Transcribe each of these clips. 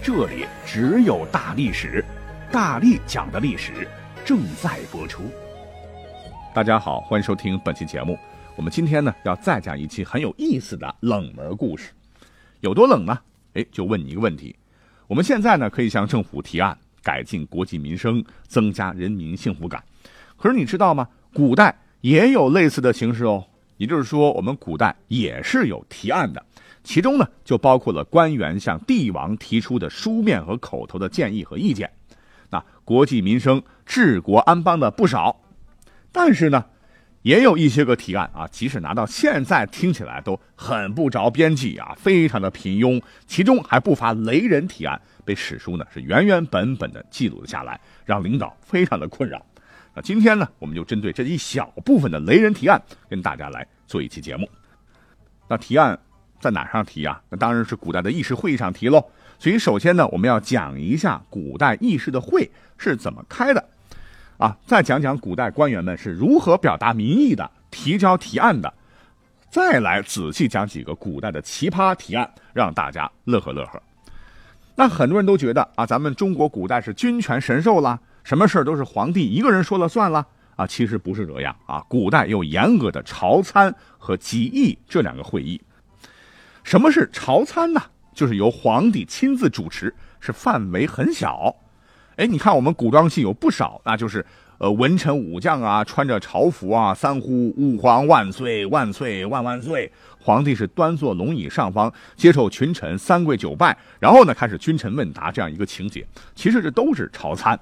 这里只有大历史，大力讲的历史正在播出。大家好，欢迎收听本期节目。我们今天呢要再讲一期很有意思的冷门故事，有多冷呢？哎，就问你一个问题：我们现在呢可以向政府提案改进国计民生，增加人民幸福感。可是你知道吗？古代也有类似的形式哦。也就是说，我们古代也是有提案的。其中呢，就包括了官员向帝王提出的书面和口头的建议和意见。那国计民生、治国安邦的不少，但是呢，也有一些个提案啊，即使拿到现在听起来都很不着边际啊，非常的平庸。其中还不乏雷人提案，被史书呢是原原本本的记录了下来，让领导非常的困扰。那今天呢，我们就针对这一小部分的雷人提案，跟大家来做一期节目。那提案。在哪上提啊？那当然是古代的议事会议上提喽。所以首先呢，我们要讲一下古代议事的会是怎么开的，啊，再讲讲古代官员们是如何表达民意的、提交提案的，再来仔细讲几个古代的奇葩提案，让大家乐呵乐呵。那很多人都觉得啊，咱们中国古代是君权神授了，什么事都是皇帝一个人说了算了啊。其实不是这样啊，古代有严格的朝参和集议这两个会议。什么是朝参呢？就是由皇帝亲自主持，是范围很小。哎，你看我们古装戏有不少，那就是呃文臣武将啊，穿着朝服啊，三呼吾皇万岁万岁万万岁。皇帝是端坐龙椅上方，接受群臣三跪九拜，然后呢开始君臣问答这样一个情节。其实这都是朝参，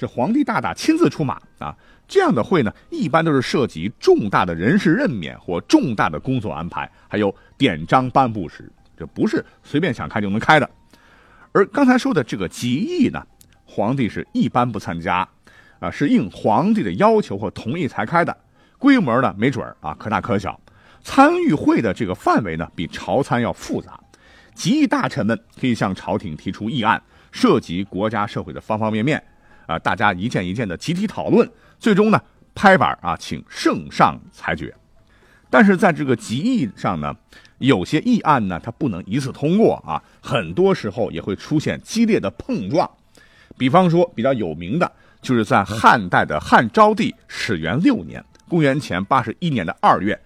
这皇帝大大亲自出马啊。这样的会呢，一般都是涉及重大的人事任免或重大的工作安排，还有典章颁布时，这不是随便想开就能开的。而刚才说的这个集议呢，皇帝是一般不参加，啊，是应皇帝的要求或同意才开的，规模呢没准啊可大可小，参与会的这个范围呢比朝参要复杂，集议大臣们可以向朝廷提出议案，涉及国家社会的方方面面，啊，大家一件一件的集体讨论。最终呢，拍板啊，请圣上裁决。但是在这个集议上呢，有些议案呢，它不能一次通过啊，很多时候也会出现激烈的碰撞。比方说，比较有名的就是在汉代的汉昭帝始元六年（公元前八十一年的二月），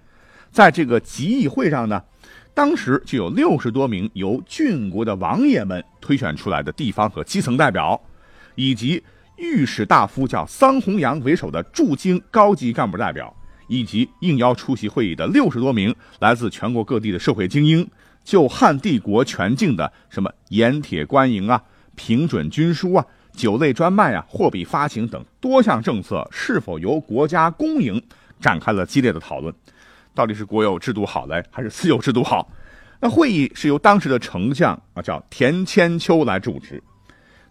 在这个集议会上呢，当时就有六十多名由郡国的王爷们推选出来的地方和基层代表，以及。御史大夫叫桑弘羊为首的驻京高级干部代表，以及应邀出席会议的六十多名来自全国各地的社会精英，就汉帝国全境的什么盐铁官营啊、平准军书啊、酒类专卖啊、货币发行等多项政策是否由国家公营，展开了激烈的讨论。到底是国有制度好嘞，还是私有制度好？那会议是由当时的丞相啊叫田千秋来主持，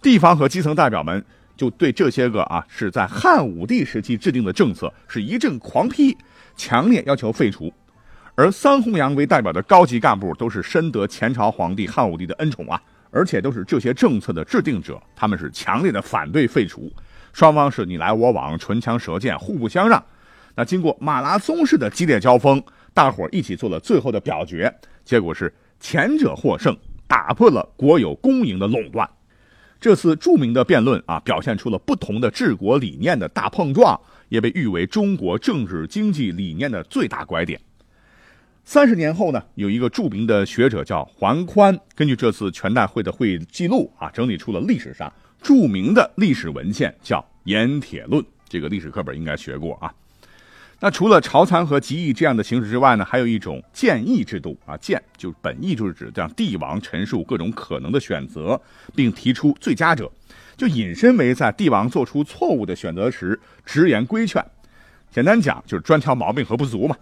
地方和基层代表们。就对这些个啊是在汉武帝时期制定的政策是一阵狂批，强烈要求废除。而桑弘羊为代表的高级干部都是深得前朝皇帝汉武帝的恩宠啊，而且都是这些政策的制定者，他们是强烈的反对废除。双方是你来我往，唇枪舌剑，互不相让。那经过马拉松式的激烈交锋，大伙一起做了最后的表决，结果是前者获胜，打破了国有公营的垄断。这次著名的辩论啊，表现出了不同的治国理念的大碰撞，也被誉为中国政治经济理念的最大拐点。三十年后呢，有一个著名的学者叫桓宽，根据这次全代会的会议记录啊，整理出了历史上著名的历史文献，叫《盐铁论》。这个历史课本应该学过啊。那除了朝参和集议这样的形式之外呢，还有一种建议制度啊，建就本意就是指让帝王陈述各种可能的选择，并提出最佳者，就引申为在帝王做出错误的选择时直言规劝。简单讲就是专挑毛病和不足嘛。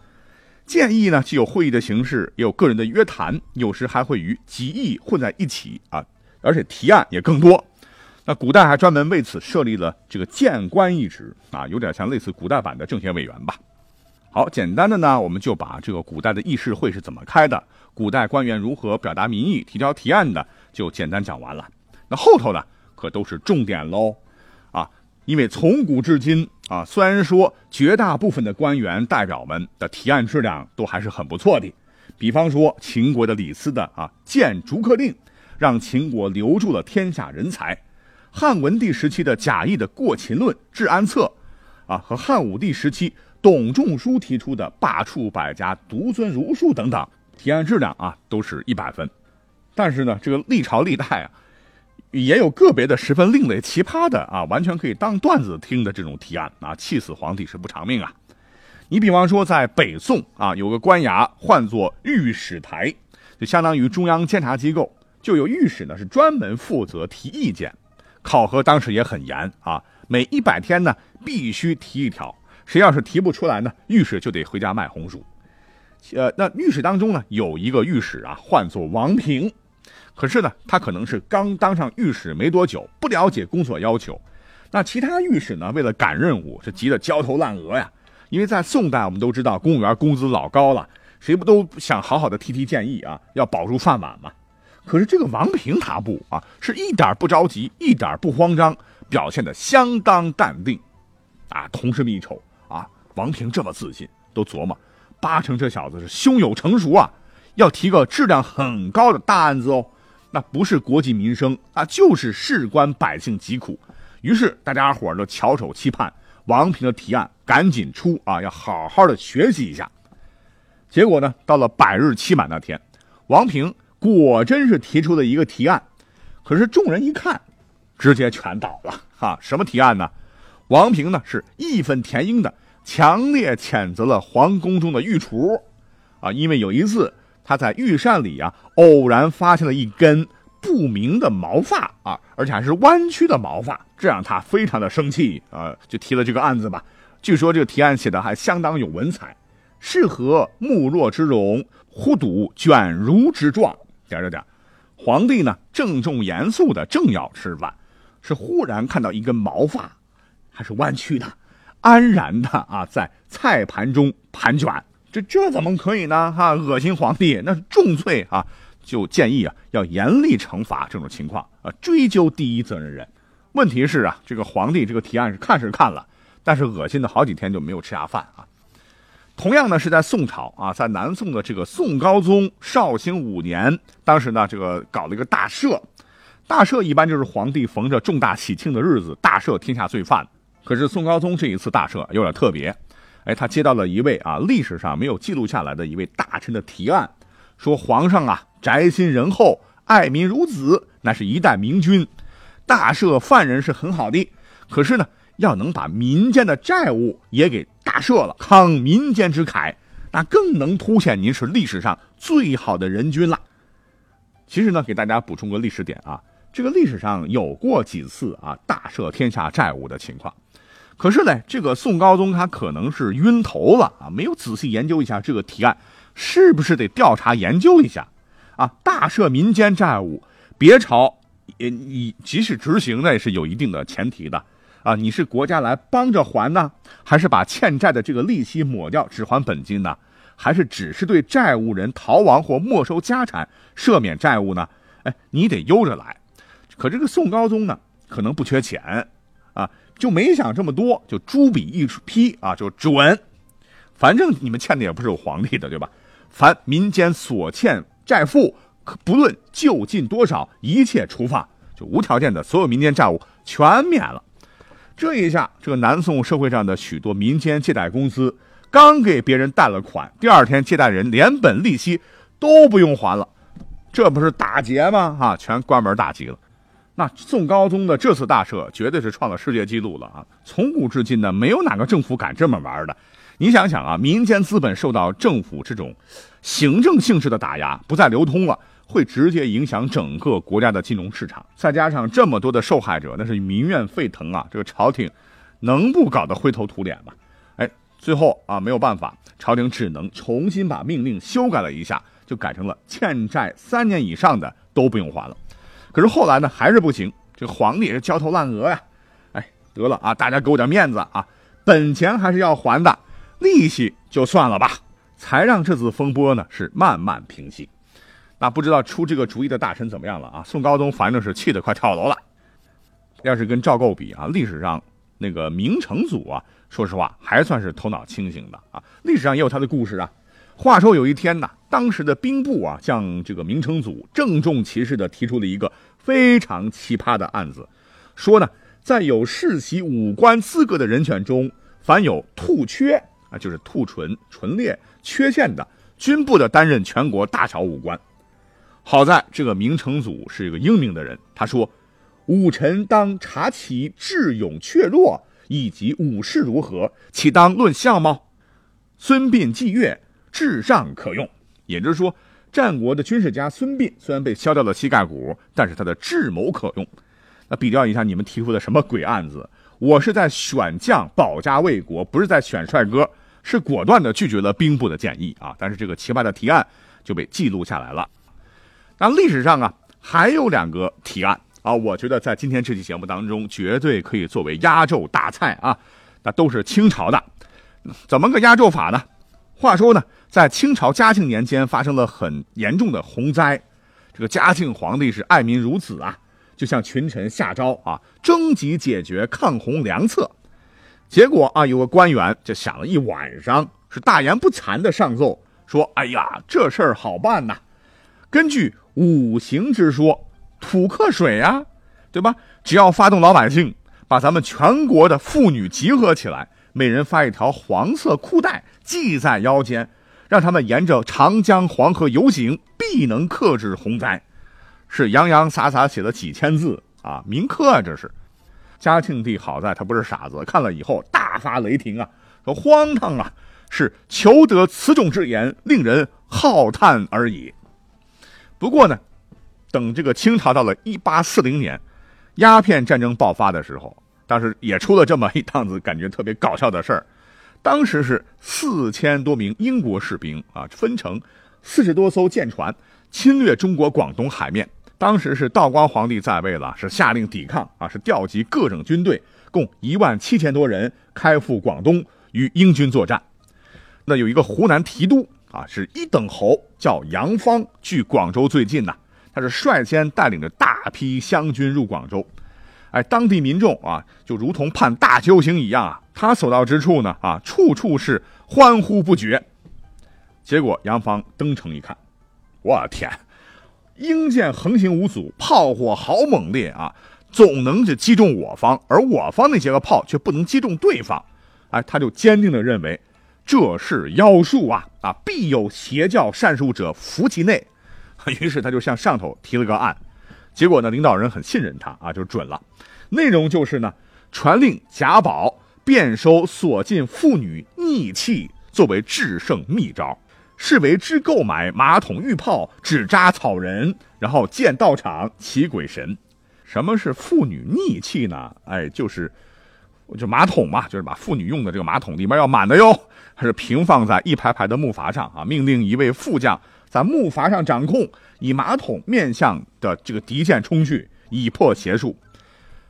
建议呢既有会议的形式，也有个人的约谈，有时还会与集议混在一起啊，而且提案也更多。那古代还专门为此设立了这个谏官一职啊，有点像类似古代版的政协委员吧。好，简单的呢，我们就把这个古代的议事会是怎么开的，古代官员如何表达民意、提交提案的，就简单讲完了。那后头呢，可都是重点喽，啊，因为从古至今啊，虽然说绝大部分的官员代表们的提案质量都还是很不错的，比方说秦国的李斯的啊《谏逐客令》，让秦国留住了天下人才；汉文帝时期的贾谊的《过秦论》《治安策》，啊，和汉武帝时期。董仲舒提出的“罢黜百家，独尊儒术”等等提案质量啊，都是一百分。但是呢，这个历朝历代啊，也有个别的十分另类奇葩的啊，完全可以当段子听的这种提案啊，气死皇帝是不偿命啊！你比方说，在北宋啊，有个官衙唤作御史台，就相当于中央监察机构，就有御史呢是专门负责提意见，考核当时也很严啊，每一百天呢必须提一条。谁要是提不出来呢？御史就得回家卖红薯。呃，那御史当中呢，有一个御史啊，唤作王平。可是呢，他可能是刚当上御史没多久，不了解工作要求。那其他御史呢，为了赶任务，是急得焦头烂额呀。因为在宋代，我们都知道公务员工资老高了，谁不都想好好的提提建议啊，要保住饭碗嘛？可是这个王平他不啊，是一点不着急，一点不慌张，表现的相当淡定。啊，同事们一瞅。王平这么自信，都琢磨，八成这小子是胸有成竹啊，要提个质量很高的大案子哦。那不是国计民生啊，就是事关百姓疾苦。于是大家伙都翘首期盼王平的提案赶紧出啊，要好好的学习一下。结果呢，到了百日期满那天，王平果真是提出了一个提案。可是众人一看，直接全倒了哈。什么提案呢？王平呢是义愤填膺的。强烈谴责了皇宫中的御厨，啊，因为有一次他在御膳里啊，偶然发现了一根不明的毛发啊，而且还是弯曲的毛发，这让他非常的生气啊，就提了这个案子吧。据说这个提案写的还相当有文采，适合木若之容，忽睹卷如之状。点点点，皇帝呢郑重严肃的正要吃饭，是忽然看到一根毛发，还是弯曲的。安然的啊，在菜盘中盘卷，这这怎么可以呢？哈，恶心皇帝，那是重罪啊！就建议啊，要严厉惩罚这种情况啊，追究第一责任人。问题是啊，这个皇帝这个提案是看是看了，但是恶心的好几天就没有吃下饭啊。同样呢，是在宋朝啊，在南宋的这个宋高宗绍兴五年，当时呢，这个搞了一个大赦，大赦一般就是皇帝逢着重大喜庆的日子，大赦天下罪犯。可是宋高宗这一次大赦有点特别，哎，他接到了一位啊历史上没有记录下来的一位大臣的提案，说皇上啊宅心仁厚，爱民如子，那是一代明君，大赦犯人是很好的。可是呢，要能把民间的债务也给大赦了，慷民间之慨，那更能凸显您是历史上最好的人君了。其实呢，给大家补充个历史点啊，这个历史上有过几次啊大赦天下债务的情况。可是呢，这个宋高宗他可能是晕头了啊，没有仔细研究一下这个提案，是不是得调查研究一下啊？大赦民间债务，别朝也你即使执行那也是有一定的前提的啊。你是国家来帮着还呢，还是把欠债的这个利息抹掉，只还本金呢？还是只是对债务人逃亡或没收家产赦免债务呢？哎，你得悠着来。可这个宋高宗呢，可能不缺钱啊。就没想这么多，就朱笔一批啊，就准。反正你们欠的也不是有皇帝的，对吧？凡民间所欠债负，不论就近多少，一切除放，就无条件的所有民间债务全免了。这一下，这个南宋社会上的许多民间借贷公司，刚给别人贷了款，第二天借贷人连本利息都不用还了，这不是打劫吗？哈，全关门大吉了。那宋高宗的这次大赦绝对是创了世界纪录了啊！从古至今呢，没有哪个政府敢这么玩的。你想想啊，民间资本受到政府这种行政性质的打压，不再流通了，会直接影响整个国家的金融市场。再加上这么多的受害者，那是民怨沸腾啊！这个朝廷能不搞得灰头土脸吗？哎，最后啊，没有办法，朝廷只能重新把命令修改了一下，就改成了欠债三年以上的都不用还了。可是后来呢，还是不行。这个皇帝也是焦头烂额呀。哎，得了啊，大家给我点面子啊，本钱还是要还的，利息就算了吧，才让这次风波呢是慢慢平息。那不知道出这个主意的大臣怎么样了啊？宋高宗反正是气得快跳楼了。要是跟赵构比啊，历史上那个明成祖啊，说实话还算是头脑清醒的啊。历史上也有他的故事啊。话说有一天呢，当时的兵部啊，向这个明成祖郑重其事的提出了一个非常奇葩的案子，说呢，在有世袭武官资格的人选中，凡有兔缺啊，就是兔唇、唇裂、缺陷的，均不得担任全国大小武官。好在这个明成祖是一个英明的人，他说。武臣当察其智勇怯弱，以及武士如何，岂当论相貌？孙膑继越，智上可用。也就是说，战国的军事家孙膑虽然被削掉了膝盖骨，但是他的智谋可用。那比较一下，你们提出的什么鬼案子？我是在选将保家卫国，不是在选帅哥，是果断的拒绝了兵部的建议啊！但是这个奇葩的提案就被记录下来了。那历史上啊，还有两个提案。啊，我觉得在今天这期节目当中，绝对可以作为压轴大菜啊！那都是清朝的，怎么个压轴法呢？话说呢，在清朝嘉庆年间发生了很严重的洪灾，这个嘉庆皇帝是爱民如子啊，就向群臣下诏啊，征集解决抗洪良策。结果啊，有个官员就想了一晚上，是大言不惭的上奏说：“哎呀，这事儿好办呐，根据五行之说。”土克水呀，对吧？只要发动老百姓，把咱们全国的妇女集合起来，每人发一条黄色裤带系在腰间，让他们沿着长江黄河游行，必能克制洪灾。是洋洋洒洒写了几千字啊，铭刻啊，这是。嘉庆帝好在他不是傻子，看了以后大发雷霆啊，说荒唐啊，是求得此种之言，令人浩叹而已。不过呢。等这个清朝到了一八四零年，鸦片战争爆发的时候，当时也出了这么一档子感觉特别搞笑的事儿。当时是四千多名英国士兵啊，分成四十多艘舰船侵略中国广东海面。当时是道光皇帝在位了，是下令抵抗啊，是调集各种军队，共一万七千多人开赴广东与英军作战。那有一个湖南提督啊，是一等侯，叫杨芳，距广州最近呐。他是率先带领着大批湘军入广州，哎，当地民众啊，就如同判大救星一样啊，他所到之处呢，啊，处处是欢呼不绝。结果杨芳登城一看，我天，英舰横行无阻，炮火好猛烈啊，总能是击中我方，而我方那些个炮却不能击中对方，哎，他就坚定的认为这是妖术啊，啊，必有邪教善术者伏其内。于是他就向上头提了个案，结果呢，领导人很信任他啊，就准了。内容就是呢，传令贾宝遍收所进妇女逆器作为制胜秘招，是为之购买马桶浴炮、纸扎草人，然后建道场祈鬼神。什么是妇女逆器呢？哎，就是就马桶嘛，就是把妇女用的这个马桶里面要满的哟，还是平放在一排排的木筏上啊？命令一位副将。在木筏上掌控，以马桶面向的这个敌舰冲去，以破邪术。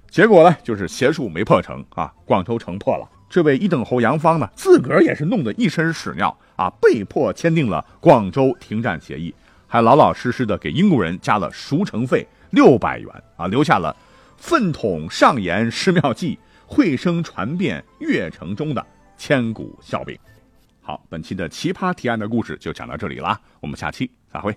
结果呢，就是邪术没破成啊，广州城破了。这位一等侯杨芳呢，自个儿也是弄得一身屎尿啊，被迫签订了广州停战协议，还老老实实的给英国人加了赎城费六百元啊，留下了“粪桶上言施妙计，会声传遍月城中的千古笑柄”。好，本期的奇葩提案的故事就讲到这里啦，我们下期再会。